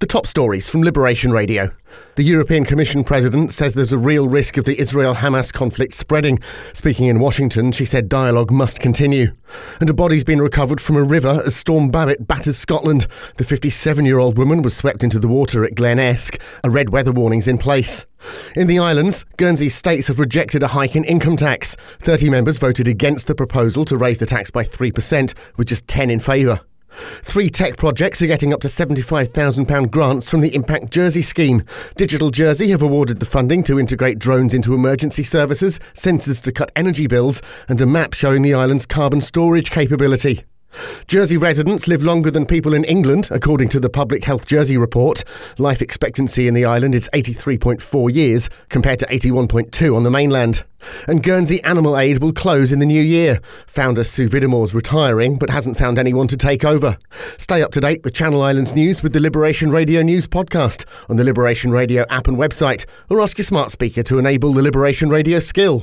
The top stories from Liberation Radio. The European Commission president says there's a real risk of the Israel Hamas conflict spreading. Speaking in Washington, she said dialogue must continue. And a body's been recovered from a river as Storm Babet batters Scotland. The 57 year old woman was swept into the water at Glen Esk. A red weather warning's in place. In the islands, Guernsey states have rejected a hike in income tax. 30 members voted against the proposal to raise the tax by 3%, with just 10 in favour. Three tech projects are getting up to £75,000 grants from the Impact Jersey scheme. Digital Jersey have awarded the funding to integrate drones into emergency services, sensors to cut energy bills, and a map showing the island's carbon storage capability. Jersey residents live longer than people in England, according to the Public Health Jersey report. Life expectancy in the island is 83.4 years, compared to 81.2 on the mainland. And Guernsey Animal Aid will close in the new year. Founder Sue Vidamour's retiring, but hasn't found anyone to take over. Stay up to date with Channel Islands news with the Liberation Radio News podcast on the Liberation Radio app and website, or ask your smart speaker to enable the Liberation Radio skill.